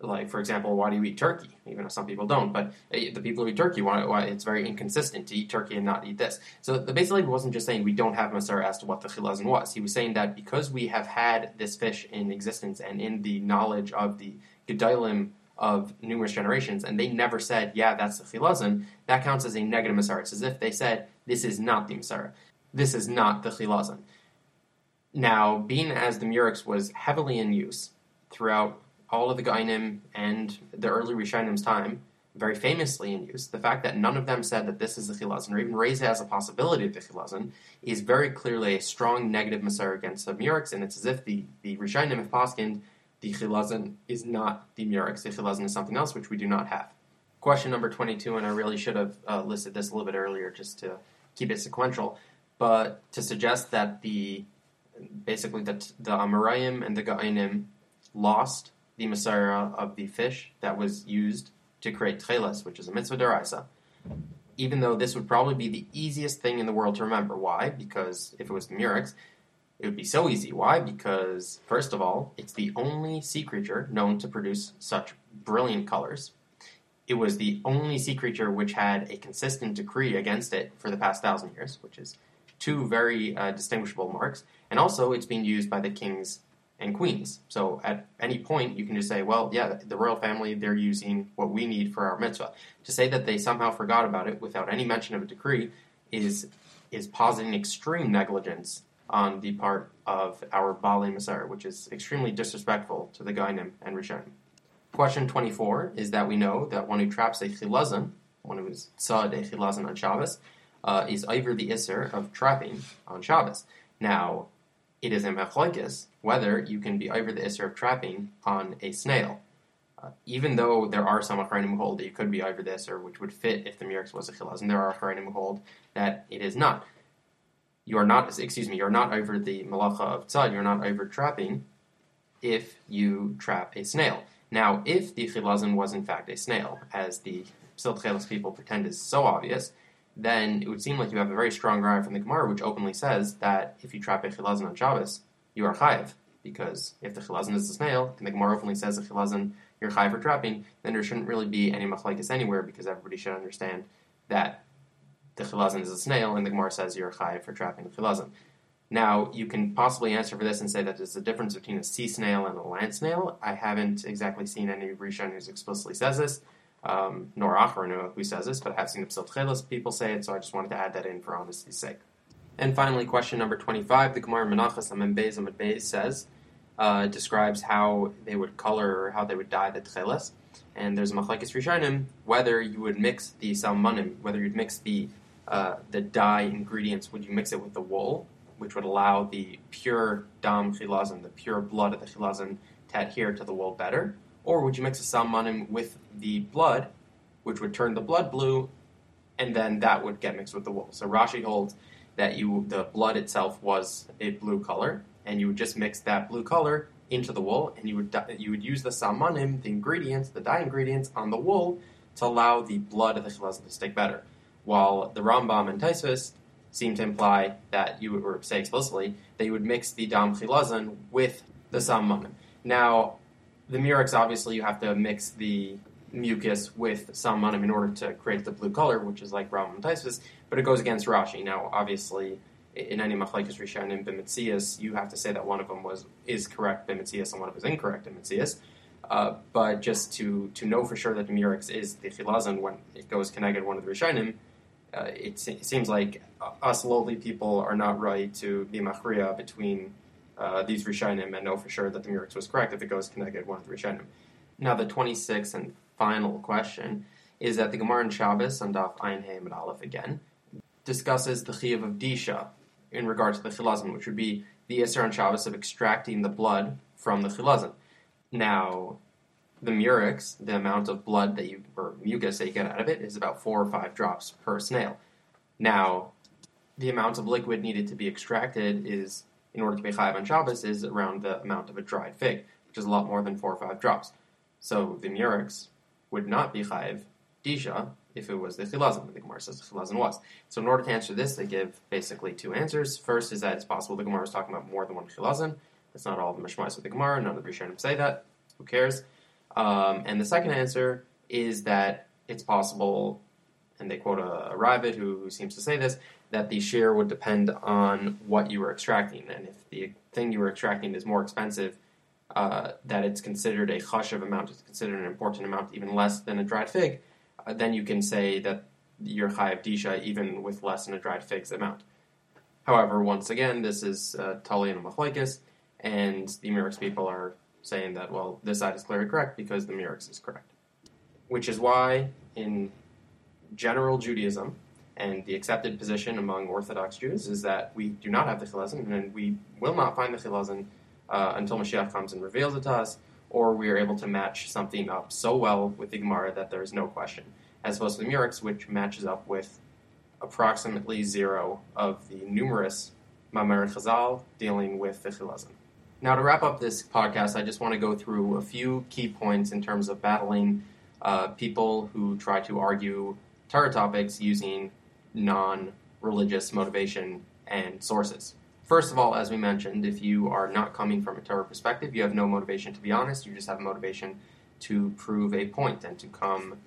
Like, for example, why do you eat turkey? Even though some people don't, but eh, the people who eat turkey, why, why it's very inconsistent to eat turkey and not eat this. So the Halevi wasn't just saying we don't have Mesorah as to what the chilazon was. He was saying that because we have had this fish in existence and in the knowledge of the Gedolim of numerous generations, and they never said, yeah, that's the chilazon, that counts as a negative Mesorah. It's as if they said, this is not the Mesorah. This is not the chilazon. Now, being as the Murex was heavily in use throughout all of the Geonim and the early Rishonim time, very famously in use, the fact that none of them said that this is the chilazon, or even raised it as a possibility of the chilazon, is very clearly a strong negative Mesorah against the murex, and it's as if the, the Rishonim of Paskind, the chilazon is not the murex, the chilazon is something else which we do not have. Question number 22, and I really should have uh, listed this a little bit earlier just to keep it sequential, but to suggest that the basically that the Amoraim and the Geonim lost the Mesorah of the fish that was used to create Tcheles, which is a mitzvah deraisa, even though this would probably be the easiest thing in the world to remember. Why? Because if it was the Murex, it would be so easy. Why? Because, first of all, it's the only sea creature known to produce such brilliant colors. It was the only sea creature which had a consistent decree against it for the past thousand years, which is two very uh, distinguishable marks. And also, it's being used by the kings and queens. So at any point, you can just say, well, yeah, the royal family, they're using what we need for our mitzvah. To say that they somehow forgot about it without any mention of a decree is is positing extreme negligence on the part of our Bali Masar, which is extremely disrespectful to the Geonim and Rishonim. Question 24 is that we know that one who traps a chilazon, one who is tzad a chilazon on Shabbos, uh, is over the isser of trapping on Shabbos. Now, it is a machlokes whether you can be over the isser of trapping on a snail. Uh, even though there are some achronim hold that you could be over this, or which would fit if the murex was a chilaz, and there are achronim hold that it is not. You are not, excuse me, you are not over the malacha of tzad, you are not over trapping if you trap a snail. Now, if the chilazon was in fact a snail, as the Psil people pretend is so obvious, then it would seem like you have a very strong raya from the Gemara, which openly says that if you trap a chilazon on Shabbos, you are chayiv. Because if the chilazon is a snail, and the Gemara openly says a chilazon you're chayiv for trapping, then there shouldn't really be any machlekes anywhere, because everybody should understand that the chilazon is a snail, and the Gemara says you're chayiv for trapping the chilazon. Now, you can possibly answer for this and say that there's a difference between a sea snail and a land snail. I haven't exactly seen any Rishon who explicitly says this um, nor Acharonu who says this, but I have seen the Psil people say it, so I just wanted to add that in for honesty's sake. And finally, question number 25, the Gemara Menachos Amem Beis Amid Beis says, uh, describes how they would color or how they would dye the tcheles. And there's a machlekes rishonim whether you would mix the salmonim, whether you'd mix the uh, the dye ingredients, would you mix it with the wool, which would allow the pure dam chilazon, the pure blood of the chilazon, to adhere to the wool better, or would you mix a salmonim with the blood, which would turn the blood blue, and then that would get mixed with the wool? So Rashi holds that you the blood itself was a blue color, and you would just mix that blue color into the wool, and you would you would use the salmonim, the ingredients, the dye ingredients on the wool to allow the blood of the chilazon to stick better. While the Rambam and Tosfos seem to imply that you would, or say explicitly that you would mix the dam chilazon with the salmonim. Now, the murex, obviously, you have to mix the mucus with some salmonim in order to create the blue color, which is like Tosfos, but it goes against Rashi. Now, obviously, in any machlekes rishonim b'mitzias, you have to say that one of them was is correct b'mitzias and one of them is incorrect b'mitzias. Uh, but just to, to know for sure that the murex is the chilazon when it goes connected one of the rishonim, uh, it, it, seems like us lowly people are not right to be machria between uh, these Rishonim and know for sure that the Murex was correct if it goes connected one of the Rishonim. Now, the 26th and final question is that the Gemara in Shabbos on Daf Hey and Aleph again discusses the chiyuv of Disha in regard to the Chilazim, which would be the Isser on Shabbos of extracting the blood from the Chilazim. Now, the murex, the amount of blood that you, or mucus that you get out of it, is about four or five drops per snail. Now, the amount of liquid needed to be extracted is in order to be chayav on Shabbos is around the amount of a dried fig, which is a lot more than four or five drops. So the murex would not be chayav disha if it was the chilazon. The Gemara says the chilazon was. So in order to answer this, they give basically two answers. First is that it's possible the Gemara is talking about more than one chilazon. That's not all the mishmais of the Gemara. None of the Rishonim say that. Who cares? Um, and the second answer is that it's possible, and they quote a, a Ravid who, who seems to say this, that the shiur would depend on what you were extracting. And if the thing you were extracting is more expensive, uh, that it's considered a chashav amount, it's considered an important amount, even less than a dried fig, uh, then you can say that you're chayav disha even with less than a dried fig's amount. However, once again, this is uh, Tali and Machlaikis, and the Murex people are saying that, well, this side is clearly correct because the Murex is correct. Which is why in general Judaism and the accepted position among Orthodox Jews is that we do not have the chilazon, and we will not find the chilazon uh, until Mashiach comes and reveals it to us, or we are able to match something up so well with the Gemara that there is no question, as opposed to the Murex, which matches up with approximately zero of the numerous Mamer Chazal dealing with the chilazon. Now, to wrap up this podcast, I just want to go through a few key points in terms of battling uh, people who try to argue Torah topics using non religious motivation and sources. First of all, as we mentioned, if you are not coming from a Torah perspective, you have no motivation to be honest, you just have a motivation to prove a point and to come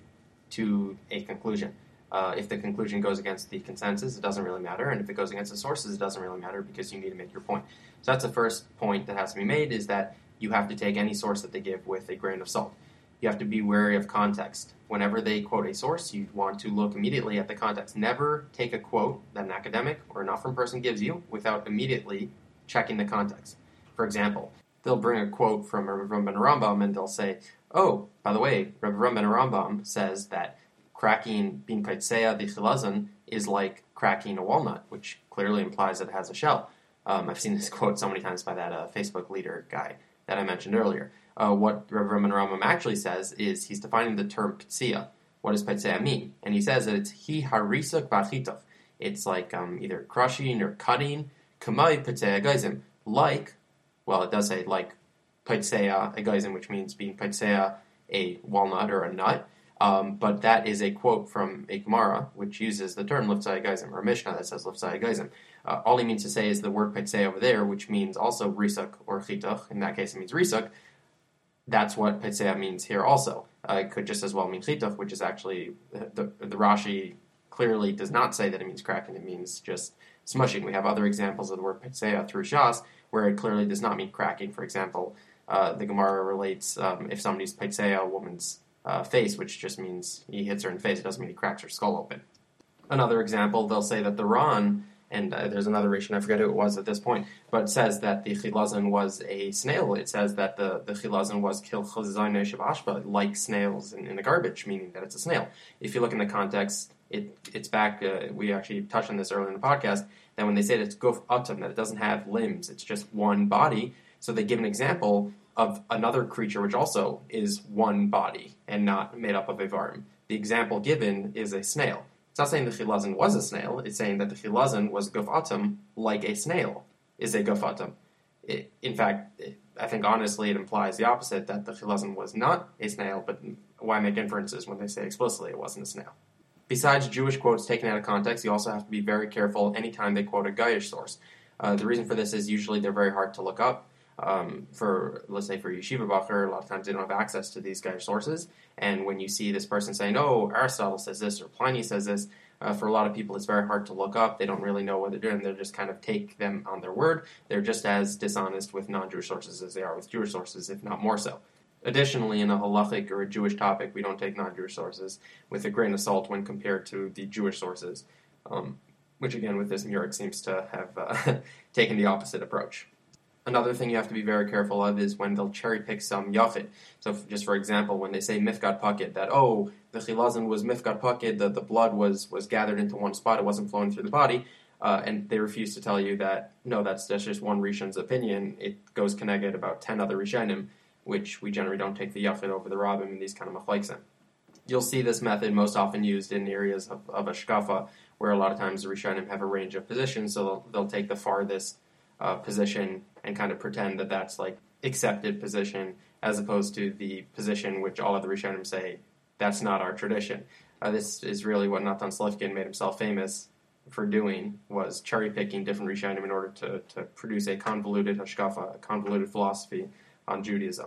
to a conclusion. Uh, if the conclusion goes against the consensus, it doesn't really matter, and if it goes against the sources, it doesn't really matter because you need to make your point. So that's the first point that has to be made: is that you have to take any source that they give with a grain of salt. You have to be wary of context. Whenever they quote a source, you want to look immediately at the context. Never take a quote that an academic or an from person gives you without immediately checking the context. For example, they'll bring a quote from Rabbi Rambam and they'll say, "Oh, by the way, Rabbi Rambam says that." cracking bin kaitsea the chilazon is like cracking a walnut, which clearly implies that it has a shell. Um, I've seen this quote so many times by that uh, Facebook leader guy that I mentioned earlier. Uh, what Reverend Rambam actually says is he's defining the term pitzia. What does pitzia mean? And he says that it's hi harisak bachitach. It's like um, either crushing or cutting. Kamai pitzea geizim. Like, well, it does say like pitzea geizim, which means being pitzea a walnut or a nut. Um, but that is a quote from a Gemara, which uses the term liftzai geizim, or Mishnah that says liftzai geizim. Uh, all he means to say is the word petsei over there, which means also risuk or chitach. In that case, it means risuk. That's what petsei means here also. Uh, it could just as well mean chitach, which is actually, the, the Rashi clearly does not say that it means cracking, it means just smushing. We have other examples of the word petsei through Shas, where it clearly does not mean cracking. For example, uh, the Gemara relates um, if somebody's petsei a woman's uh, face, which just means he hits her in the face. It doesn't mean he cracks her skull open. Another example, they'll say that the Ran, and uh, there's another Rishon, I forget who it was at this point, but it says that the Chilazon was a snail. It says that the, the Chilazon was kil like snails in, in, the garbage, meaning that it's a snail. If you look in the context, it, it's back, uh, we actually touched on this earlier in the podcast, that when they say that it's guf atum, that it doesn't have limbs, it's just one body. So they give an example of another creature which also is one body and not made up of a varm. The example given is a snail. It's not saying the chilazon was a snail, it's saying that the chilazon was gufatum like a snail is a gufatum. in fact, it, I think honestly it implies the opposite, that the chilazon was not a snail, but why make inferences when they say explicitly it wasn't a snail? Besides Jewish quotes taken out of context, you also have to be very careful anytime they quote a Gaish source. Uh, the reason for this is usually they're very hard to look up um, for let's say for yeshiva bacher, a lot of times they don't have access to these guys' sources. And when you see this person saying, "Oh, Aristotle says this" or Pliny says this, uh, for a lot of people, it's very hard to look up. They don't really know what they're doing. They just kind of take them on their word. They're just as dishonest with non-Jewish sources as they are with Jewish sources, if not more so. Additionally, in a halachic or a Jewish topic, we don't take non-Jewish sources with a grain of salt when compared to the Jewish sources, um, which again, with this Murex seems to have uh, taken the opposite approach. Another thing you have to be very careful of is when they'll cherry pick some yachid. So, just for example, when they say mifkat pakid, that oh, the chilazon was mifkat pakid, the, the blood was was gathered into one spot, it wasn't flowing through the body, uh, and they refuse to tell you that no, that's, that's just one Rishon's opinion. It goes connected about ten other Rishonim, which we generally don't take the yachid over the rabbim in these kind of machleksim. You'll see this method most often used in areas of, of hashkafa, where a lot of times the Rishonim have a range of positions, so they'll, they'll take the farthest uh, position and kind of pretend that that's like accepted position as opposed to the position which all other Rishonim say that's not our tradition. Uh, this is really what Natan Slifkin made himself famous for doing was cherry picking different Rishonim in order to, to produce a convoluted hashkafa, a convoluted philosophy on Judaism.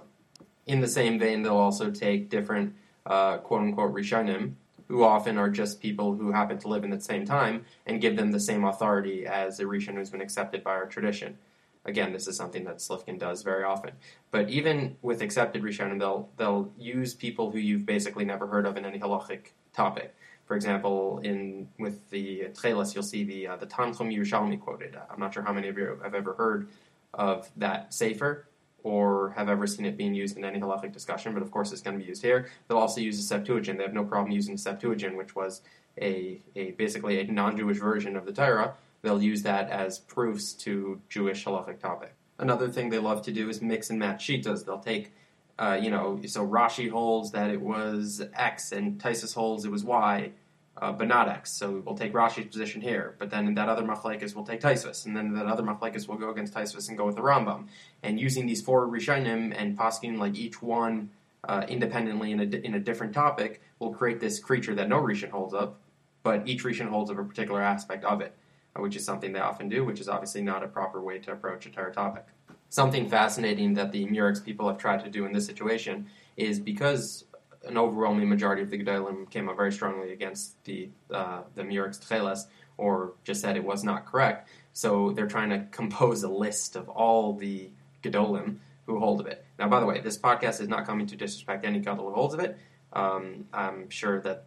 In the same vein, they'll also take different uh, quote unquote Rishonim who often are just people who happen to live in the same time, and give them the same authority as a Rishon who's been accepted by our tradition. Again, this is something that Slifkin does very often. But even with accepted Rishonim, they'll they'll use people who you've basically never heard of in any halachic topic. For example, in with the Tcheles, you'll see the uh, the Tanchum Yerushalmi quoted. I'm not sure how many of you have ever heard of that sefer. Or have ever seen it being used in any halachic discussion, but of course it's going to be used here. They'll also use the Septuagint. They have no problem using the Septuagint, which was a, a basically a non-Jewish version of the Torah. They'll use that as proofs to Jewish halachic topic. Another thing they love to do is mix and match shitas. They'll take, uh, you know, so Rashi holds that it was X and Tosfos holds it was Y, uh, but not X. So we'll take Rashi's position here, but then in that other machlekes we'll take Tosfos, and then that other machlekes will go against Tosfos and go with the Rambam. And using these four Rishonim and posking like each one uh, independently in a, in a different topic will create this creature that no Rishon holds up, but each Rishon holds up a particular aspect of it, uh, which is something they often do, which is obviously not a proper way to approach a Torah topic. Something fascinating that the Murex people have tried to do in this situation is because an overwhelming majority of the Gedolim came out very strongly against the uh, the Murex Tcheles, or just said it was not correct. So they're trying to compose a list of all the Gedolim who hold of it. Now, by the way, this podcast is not coming to disrespect any Gadol who holds of it. Um, I'm sure that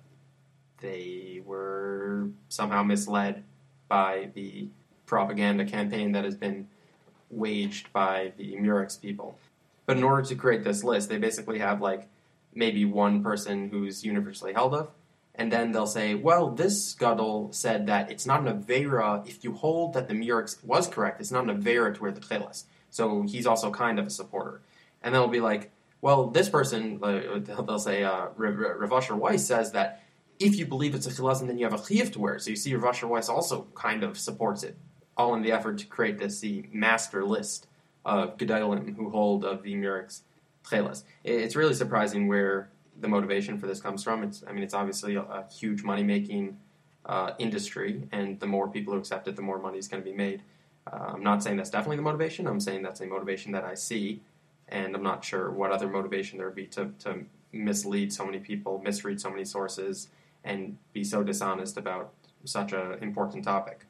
they were somehow misled by the propaganda campaign that has been waged by the Murex people. But in order to create this list, they basically have like maybe one person who's universally held of, and then they'll say, well, this Gadol said that it's not an Avera, if you hold that the Murex was correct, it's not an Avera to wear the Tcheles. So he's also kind of a supporter. And then it'll be like, well, this person, uh, they'll say, uh, Rav Asher Weiss says that if you believe it's a chilazon, then you have a chiyuv to wear. So you see, Rav Asher Weiss also kind of supports it, all in the effort to create this the master list of gedolim who hold of the Murex It's really surprising where the motivation for this comes from. It's, I mean, it's obviously a, a huge money making uh, industry, and the more people who accept it, the more money is going to be made. Uh, I'm not saying that's definitely the motivation. I'm saying that's a motivation that I see, and I'm not sure what other motivation there would be to, to mislead so many people, misread so many sources, and be so dishonest about such an important topic.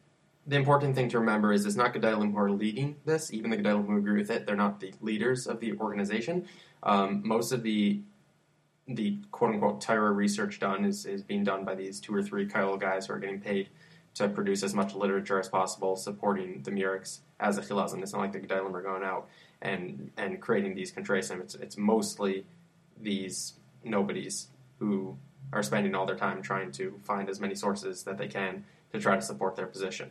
The important thing to remember is it's not Gedolim who are leading this. Even the Gedolim who agree with it, they're not the leaders of the organization. Um, most of the the quote unquote Torah research done is, is being done by these two or three kollel guys who are getting paid to produce as much literature as possible supporting the Murex as a Chilazim. It's not like the Gedolim are going out and and creating these kuntresim. It's it's mostly these nobodies who are spending all their time trying to find as many sources that they can to try to support their position.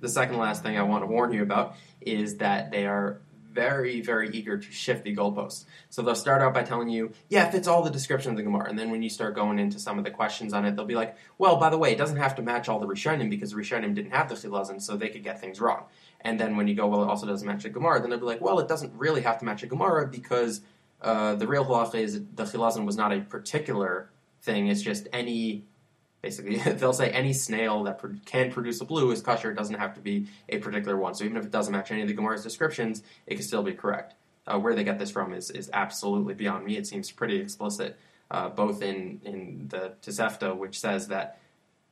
The second last thing I want to warn you about is that they are very, very eager to shift the goalposts. So they'll start out by telling you, yeah, it fits all the description of the Gemara. And then when you start going into some of the questions on it, they'll be like, well, by the way, it doesn't have to match all the Rishonim because Rishonim didn't have the Chilazim, so they could get things wrong. And then when you go, well, it also doesn't match the Gemara, then they'll be like, well, it doesn't really have to match a Gemara because uh, the real halacha is the Chilazim was not a particular thing, it's just any basically they'll say any snail that can produce a blue is kosher. It doesn't have to be a particular one. So even if it doesn't match any of the Gemara's descriptions, it can still be correct. Uh, where they get this from is, is absolutely beyond me. It seems pretty explicit, uh, both in, in the Tosefta, which says that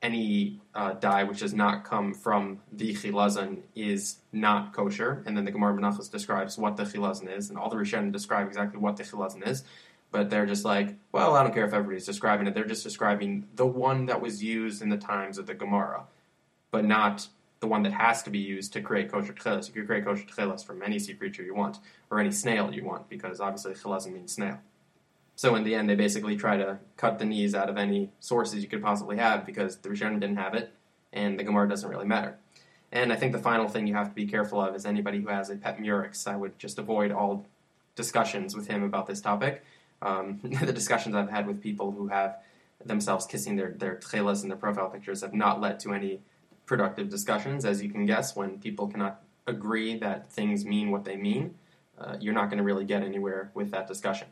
any uh, dye which does not come from the chilazon is not kosher, and then the Gemara Menachos describes what the chilazon is, and all the Rishonim describe exactly what the chilazon is but they're just like, well, I don't care if everybody's describing it. They're just describing the one that was used in the times of the Gemara, but not the one that has to be used to create kosher tcheles. You could create kosher tcheles from any sea creature you want, or any snail you want, because obviously tcheles means snail. So in the end, they basically try to cut the knees out of any sources you could possibly have, because the Rishonim didn't have it, and the Gemara doesn't really matter. And I think the final thing you have to be careful of is anybody who has a pet murex. I would just avoid all discussions with him about this topic um, the discussions I've had with people who have themselves kissing their their tchelas and their profile pictures have not led to any productive discussions. As you can guess, when people cannot agree that things mean what they mean, uh, you're not going to really get anywhere with that discussion.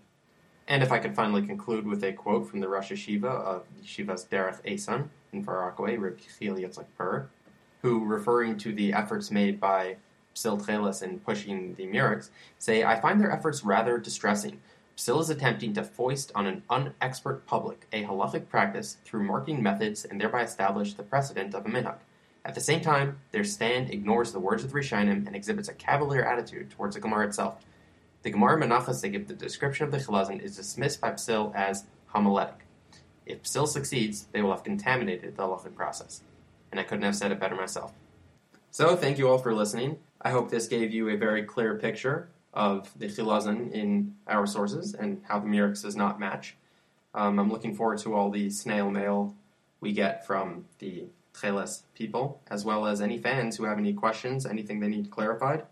And if I could finally conclude with a quote from the Rosh Yeshiva of Yeshiva's Derech Ayson in Far Rockaway, Reb Yechiel Yitzchak who, referring to the efforts made by Psil Tcheles in pushing the Murex, say, I find their efforts rather distressing Psil is attempting to foist on an unexpert public a halachic practice through marking methods and thereby establish the precedent of a minhag. At the same time, their stand ignores the words of the Rishonim and exhibits a cavalier attitude towards the Gemara itself. The Gemara Menachos they give the description of the Chilazon is dismissed by Psil as homiletic. If Psil succeeds, they will have contaminated the halachic process. And I couldn't have said it better myself. So, thank you all for listening. I hope this gave you a very clear picture of the Chilazon in our sources and how the Murex does not match. Um, I'm looking forward to all the snail mail we get from the Tcheles people, as well as any fans who have any questions, anything they need clarified,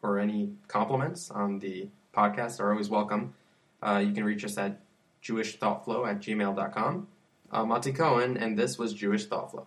or any compliments on the podcast are always welcome. Uh, you can reach us at jewishthoughtflow at gmail.com. I'm Monty Cohen, and this was Jewish Thought Flow.